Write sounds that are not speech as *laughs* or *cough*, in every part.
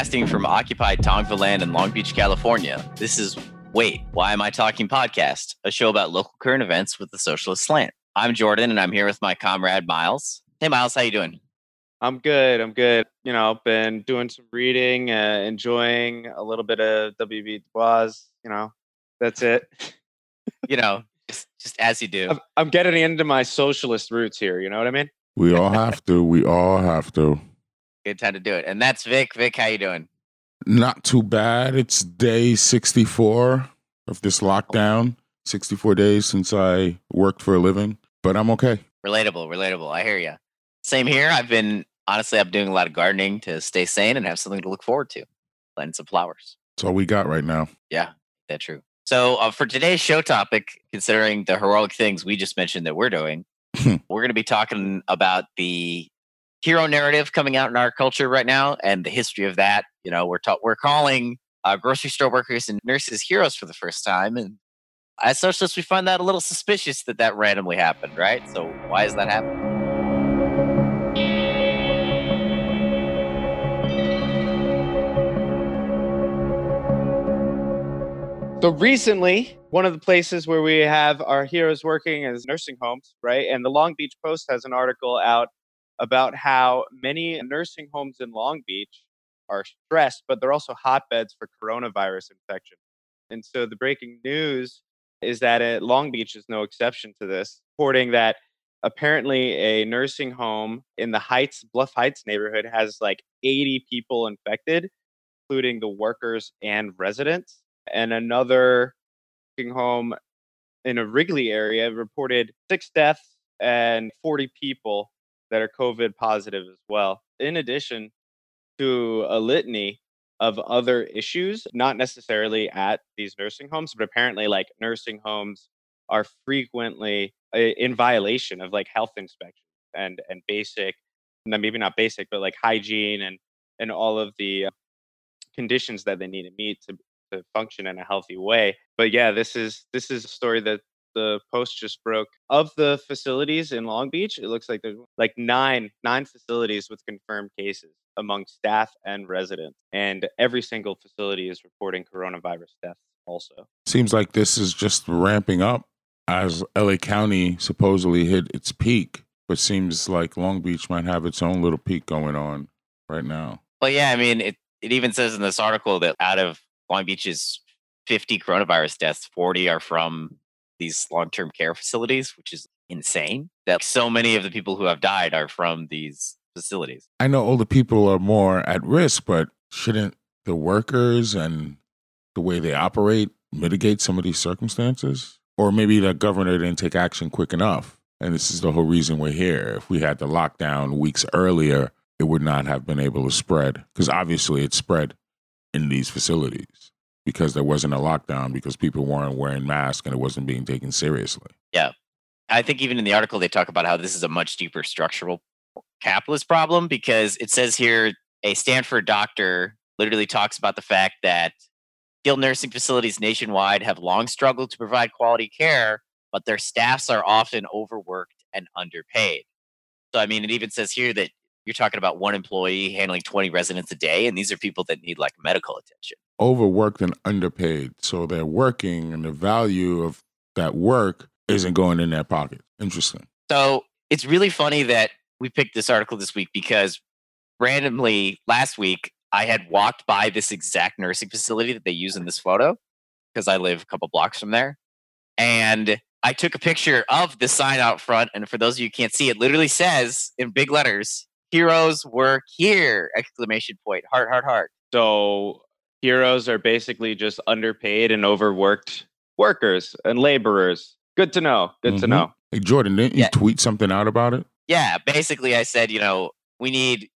Broadcasting from occupied Tongva land in Long Beach, California, this is Wait, Why Am I Talking Podcast, a show about local current events with a socialist slant. I'm Jordan, and I'm here with my comrade Miles. Hey, Miles, how you doing? I'm good. I'm good. You know, I've been doing some reading, uh, enjoying a little bit of W.B. Du Bois. You know, that's it. you know, just, just as you do. I'm, I'm getting into my socialist roots here. You know what I mean? We all have to. We all have to. Good time to do it. And that's Vic. Vic, how you doing? Not too bad. It's day 64 of this lockdown. 64 days since I worked for a living, but I'm okay. Relatable, relatable. I hear you. Same here. I've been honestly, I'm doing a lot of gardening to stay sane and have something to look forward to. Planting some flowers. That's all we got right now. Yeah, that's true. So uh, for today's show topic, considering the heroic things we just mentioned that we're doing, *laughs* we're going to be talking about the hero narrative coming out in our culture right now and the history of that. You know, we're ta- we're calling uh, grocery store workers and nurses heroes for the first time, and as socialists, we find that a little suspicious that that randomly happened, right? So why is that happening? So recently, one of the places where we have our heroes working is nursing homes, right? And the Long Beach Post has an article out about how many nursing homes in Long Beach are stressed, but they're also hotbeds for coronavirus infection. And so the breaking news is that at Long Beach is no exception to this, reporting that apparently a nursing home in the Heights, Bluff Heights neighborhood has like 80 people infected, including the workers and residents. And another nursing home in a Wrigley area reported six deaths and 40 people that are COVID positive as well. In addition to a litany of other issues, not necessarily at these nursing homes, but apparently, like nursing homes are frequently uh, in violation of like health inspections and and basic, maybe not basic, but like hygiene and and all of the uh, conditions that they need to meet to to function in a healthy way. But yeah, this is this is a story that the post just broke. Of the facilities in long beach it looks like there's like nine nine facilities with confirmed cases among staff and residents and every single facility is reporting coronavirus deaths also. Seems like this is just ramping up as la county supposedly hit its peak but seems like long beach might have its own little peak going on right now. Well yeah i mean it, it even says in this article that out of long beach's 50 coronavirus deaths 40 are from these long-term care facilities, which is insane. That so many of the people who have died are from these facilities. I know older people are more at risk, but shouldn't the workers and the way they operate mitigate some of these circumstances? Or maybe the governor didn't take action quick enough. And this is the whole reason we're here. If we had the lockdown weeks earlier, it would not have been able to spread because obviously it spread in these facilities because there wasn't a lockdown because people weren't wearing masks and it wasn't being taken seriously. Yeah. I think even in the article, they talk about how this is a much deeper structural capitalist problem because it says here a Stanford doctor literally talks about the fact that skilled nursing facilities nationwide have long struggled to provide quality care, but their staffs are often overworked and underpaid. So, I mean, it even says here that you're talking about one employee handling 20 residents a day, and these are people that need like medical attention overworked and underpaid. So they're working and the value of that work isn't going in their pocket. Interesting. So it's really funny that we picked this article this week because randomly last week I had walked by this exact nursing facility that they use in this photo because I live a couple blocks from there. And I took a picture of the sign out front. And for those of you who can't see, it literally says in big letters, heroes work here! Exclamation point, heart, heart, heart. So heroes are basically just underpaid and overworked workers and laborers. Good to know. Good mm-hmm. to know. Hey, Jordan, didn't you tweet something out about it? Yeah. Basically, I said, you know, we need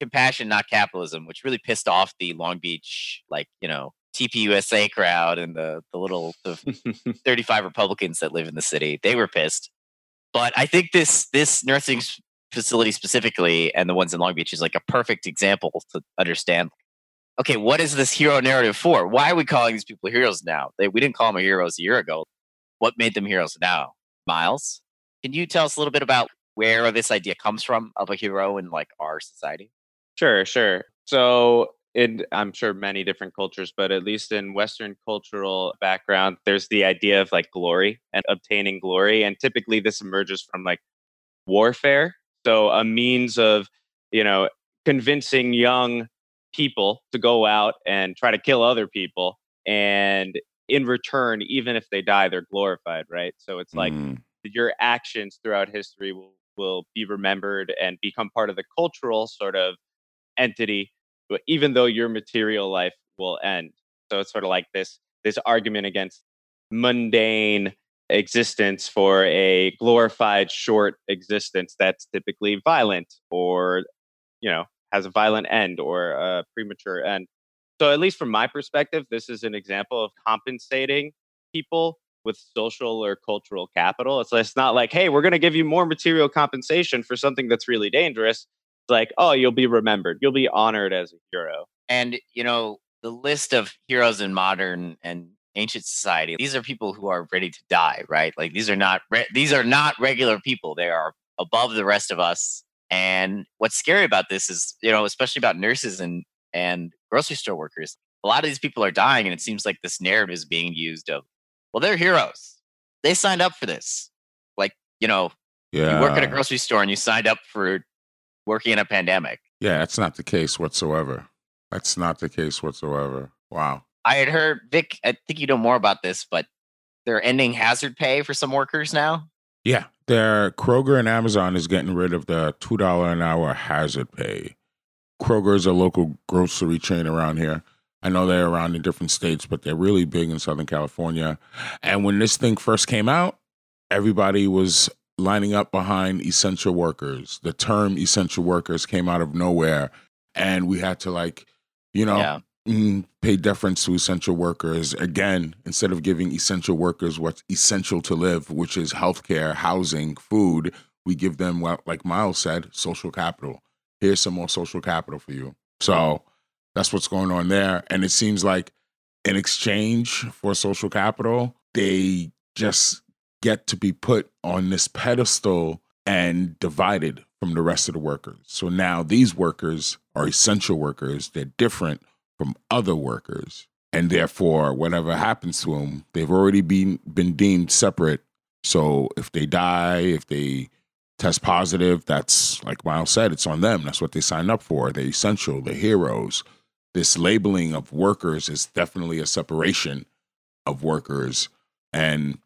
compassion, not capitalism, which really pissed off the Long Beach, like, you know, TPUSA crowd and the, the little the *laughs* 35 Republicans that live in the city. They were pissed. But I think this this nursing facility specifically and the ones in Long Beach is like a perfect example to understand okay, what is this hero narrative for? Why are we calling these people heroes now? They, we didn't call them heroes a year ago. What made them heroes now? Miles, can you tell us a little bit about where this idea comes from of a hero in like our society? Sure, sure. So in I'm sure many different cultures, but at least in Western cultural background, there's the idea of like glory and obtaining glory. And typically this emerges from like warfare. So a means of, you know, convincing young people to go out and try to kill other people. And in return, even if they die, they're glorified, right? So it's like Mm. your actions throughout history will, will be remembered and become part of the cultural sort of entity even though your material life will end. So it's sort of like this this argument against mundane existence for a glorified short existence that's typically violent or you know has a violent end or a premature end. So at least from my perspective, this is an example of compensating people with social or cultural capital. It's, it's not like, hey, we're going to give you more material compensation for something that's really dangerous it's like, oh, you'll be remembered. You'll be honored as a hero. And you know, the list of heroes in modern and ancient society, these are people who are ready to die, right? Like these are not re- these are not regular people. They are above the rest of us. And what's scary about this is, you know, especially about nurses and and grocery store workers, a lot of these people are dying, and it seems like this narrative is being used of, well, they're heroes. They signed up for this. Like, you know, Yeah. you work at a grocery store and you signed up for working in a pandemic. Yeah, that's not the case whatsoever. That's not the case whatsoever. Wow. I had heard Vic. I think you know more about this, but they're ending hazard pay for some workers now. Yeah, their Kroger and Amazon is getting rid of the two dollar an hour hazard pay. Kroger is a local grocery chain around here. I know they're around in different states, but they're really big in Southern California. And when this thing first came out, everybody was lining up behind essential workers. The term essential workers came out of nowhere, and we had to like, you know, Yeah, Mm, pay deference to essential workers. Again instead of giving essential workers what's essential to live which is healthcare housing food we give them well like miles said social capital. Here's some more social capital for you. So that's what's going on there. And it seems like in exchange for social capital they just get to be put on this pedestal and divided from the rest of the workers. So now these workers are essential workers. They're different from other workers. And therefore whatever happens to them they've already been been deemed separate. So if they die if they test positive that's like miles said it's on them. That's what they signed up for. They're essential they're heroes. This labeling of workers is definitely a separation of workers. And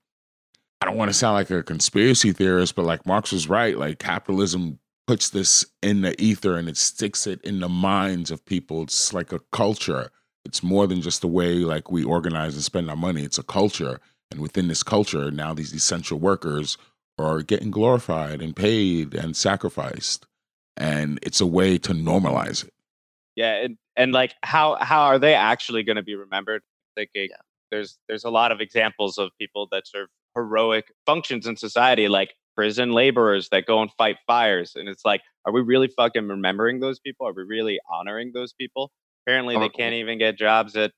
i don't want to sound like a conspiracy theorist but like marx was right. Like capitalism puts this in the ether and it sticks it in the minds of people. It's like a culture. It's more than just the way like we organize and spend our money. It's a culture. And within this culture, now these essential workers are getting glorified and paid and sacrificed. And it's a way to normalize it. Yeah, and, and like how how are they actually going to be remembered? Thinking there's there's a lot of examples of people that serve heroic functions in society, like prison laborers that go and fight fires, and it's like, are we really fucking remembering those people? Are we really honoring those people? Apparently, they can't even get jobs at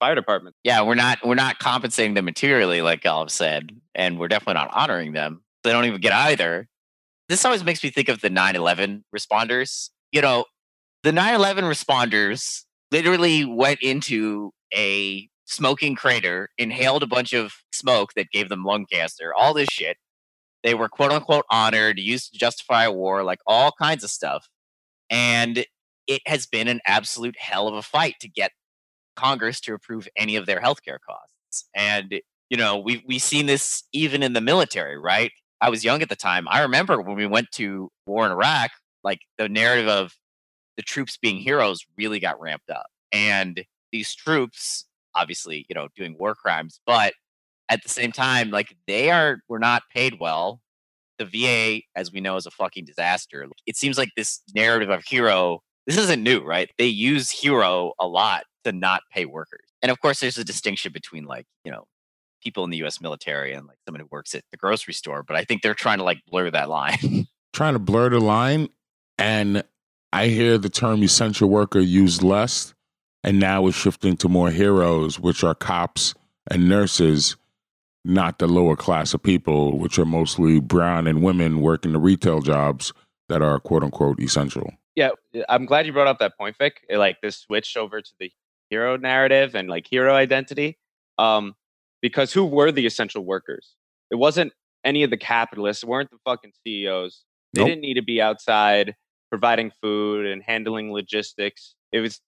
fire departments. yeah, we're not we're not compensating them materially, like Olive said, and we're definitely not honoring them. They don't even get either. This always makes me think of the 9/11 responders. You know, the 9/11 responders literally went into a smoking crater, inhaled a bunch of smoke that gave them lung cancer, all this shit. They were quote unquote honored, used to justify a war, like all kinds of stuff. And it has been an absolute hell of a fight to get Congress to approve any of their healthcare costs. And you know, we've we've seen this even in the military, right? I was young at the time. I remember when we went to war in Iraq, like the narrative of the troops being heroes really got ramped up. And these troops, obviously, you know, doing war crimes, but at the same time, like they are were not paid well. The VA, as we know, is a fucking disaster. It seems like this narrative of hero, this isn't new, right? They use hero a lot to not pay workers. And of course, there's a distinction between like, you know, people in the US military and like someone who works at the grocery store. But I think they're trying to like blur that line. *laughs* Trying to blur the line. And I hear the term essential worker used less. And now it's shifting to more heroes, which are cops and nurses, not the lower class of people, which are mostly brown and women working the retail jobs that are quote unquote essential. Yeah, I'm glad you brought up that point, Vic. Like this switch over to the hero narrative and like hero identity. Um, because who were the essential workers? It wasn't any of the capitalists, it weren't the fucking CEOs. They Nope. didn't need to be outside providing food and handling logistics. It was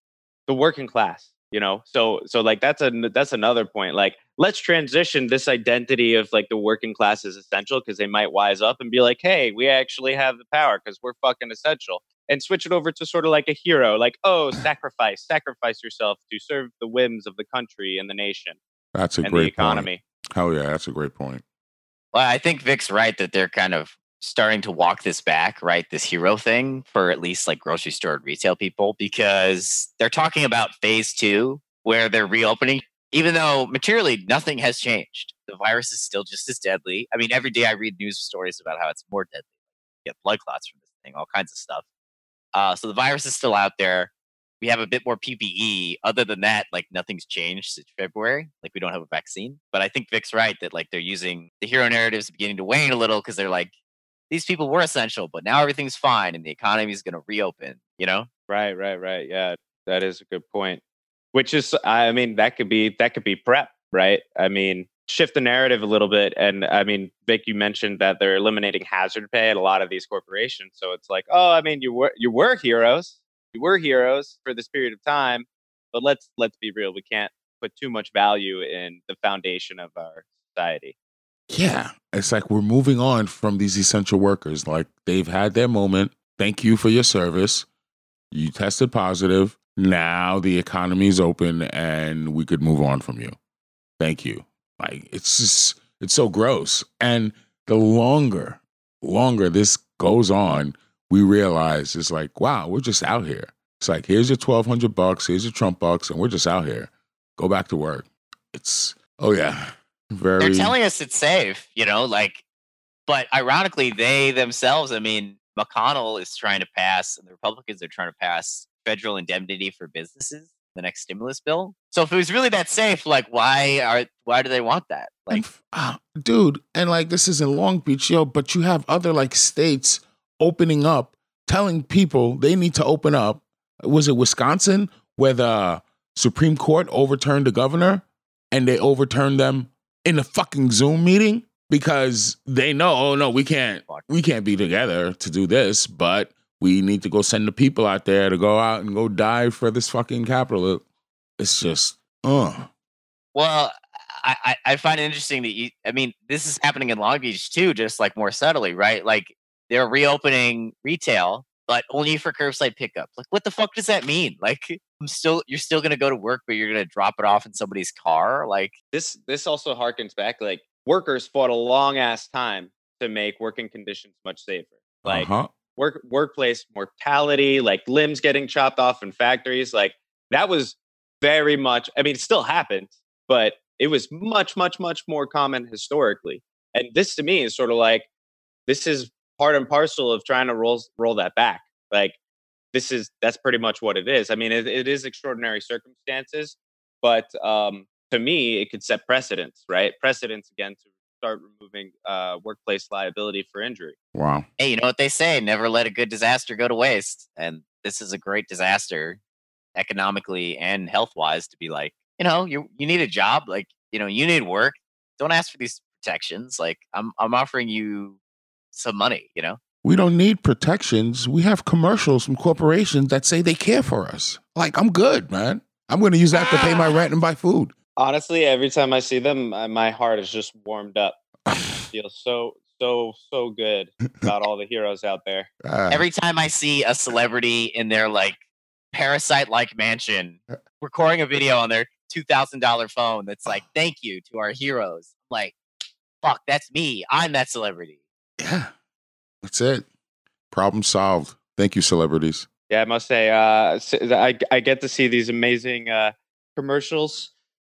the working class, you know. So so like that's a that's another point. Like let's transition this identity of like the working class is essential because they might wise up and be like, hey, we actually have the power because we're fucking essential. And switch it over to sort of like a hero, like, oh, sacrifice, sacrifice yourself to serve the whims of the country and the nation That's a and the great economy. point. Hell yeah, that's a great point. Well, I think Vic's right that they're kind of starting to walk this back, right? This hero thing for at least like grocery store and retail people, because they're talking about phase two, where they're reopening, even though materially nothing has changed. The virus is still just as deadly. I mean, every day I read news stories about how it's more deadly. You get blood clots from this thing, all kinds of stuff. Uh, so the virus is still out there. We have a bit more PPE. Other than that, like nothing's changed since February. Like we don't have a vaccine. But I think Vic's right that like they're using the hero narratives beginning to wane a little because they're like, these people were essential, but now everything's fine and the economy is going to reopen. You know? Right, right, right. Yeah, that is a good point. Which is, I mean, that could be that could be prep, right? I mean, shift the narrative a little bit. And I mean, Vic, you mentioned that they're eliminating hazard pay at a lot of these corporations. So it's like, oh, I mean, you were you were heroes, you were heroes for this period of time, but let's let's be real. We can't put too much value in the foundation of our society. Yeah, it's like we're moving on from these essential workers. Like they've had their moment. Thank you for your service. You tested positive. Now the economy's open and we could move on from you. Thank you. Like it's just it's so gross. And the longer, longer this goes on, we realize it's like, wow, we're just out here. It's like here's your twelve hundred bucks, here's your Trump bucks, and we're just out here. Go back to work. It's oh yeah. Very They're telling us it's safe, you know, like, but ironically, they themselves, I mean, McConnell is trying to pass, and the Republicans are trying to pass federal indemnity for businesses, the next stimulus bill. So if it was really that safe, like, why are why do they want that? Like, ah, dude, and like this is in Long Beach, yo, but you have other like states opening up, telling people they need to open up. Was it Wisconsin where the Supreme Court overturned the governor and they overturned them in a fucking Zoom meeting because they know, oh no, we can't we can't be together to do this, but we need to go send the people out there to go out and go die for this fucking capital. It's just uh well, I, I I find it interesting that you. I mean, this is happening in Long Beach too, just like more subtly, right? Like they're reopening retail, but only for curbside pickup. Like, what the fuck does that mean? Like, I'm still you're still gonna go to work, but you're gonna drop it off in somebody's car. Like, this this also harkens back like workers fought a long ass time to make working conditions much safer. Like uh-huh. work workplace mortality, like limbs getting chopped off in factories, like that was very much I mean it still happened, but it was much, much, much more common historically. And this to me is sort of like this is part and parcel of trying to roll roll that back. Like this is that's pretty much what it is. I mean, it, it is extraordinary circumstances, but um, to me, it could set precedents, right? Precedents again to start removing uh, workplace liability for injury. Wow. hey, you know what they say? Never let a good disaster go to waste. And this is a great disaster, economically and health wise, to be like, you know, you you need a job, like you know, you need work. Don't ask for these protections. Like, I'm I'm offering you some money. You know. We don't need protections. We have commercials from corporations that say they care for us. Like, I'm good, man. I'm going to use that to pay my rent and buy food. Honestly, every time I see them, uh, my heart is just warmed up. *sighs* I feel so so so good about all the heroes out there. Ah, Every time I see a celebrity in their like parasite like mansion recording a video on their two thousand dollar phone that's like, "Thank you to our heroes." Like, fuck, that's me. I'm that celebrity. yeah, that's it. Problem solved. Thank you, celebrities. Yeah, I must say, uh, s- I I get to see these amazing uh, commercials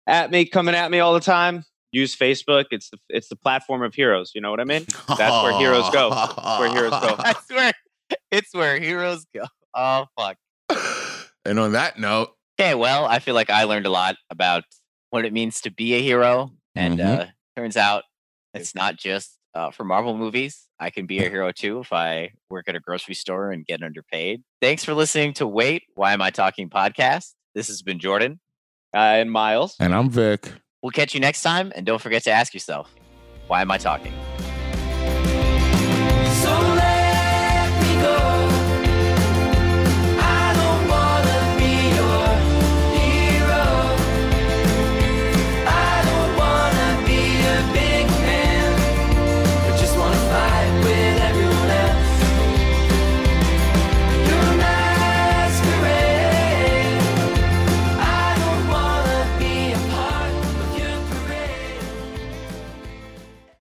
at me, coming at me all the time. Use Facebook. It's the it's the platform of heroes. You know what I mean? That's where heroes go. That's where heroes go. *laughs* That's where it's where heroes go. Oh fuck. and on that note, Okay, well, I feel like I learned a lot about what it means to be a hero, and Mhm. uh, turns out it's not just uh, for Marvel movies. I can be a hero too if I work at a grocery store and get underpaid. Thanks for listening to Wait, Why Am I Talking podcast. This has been Jordan. Uh, and Miles. And I'm Vic. We'll catch you next time. And don't forget to ask yourself, why am I talking?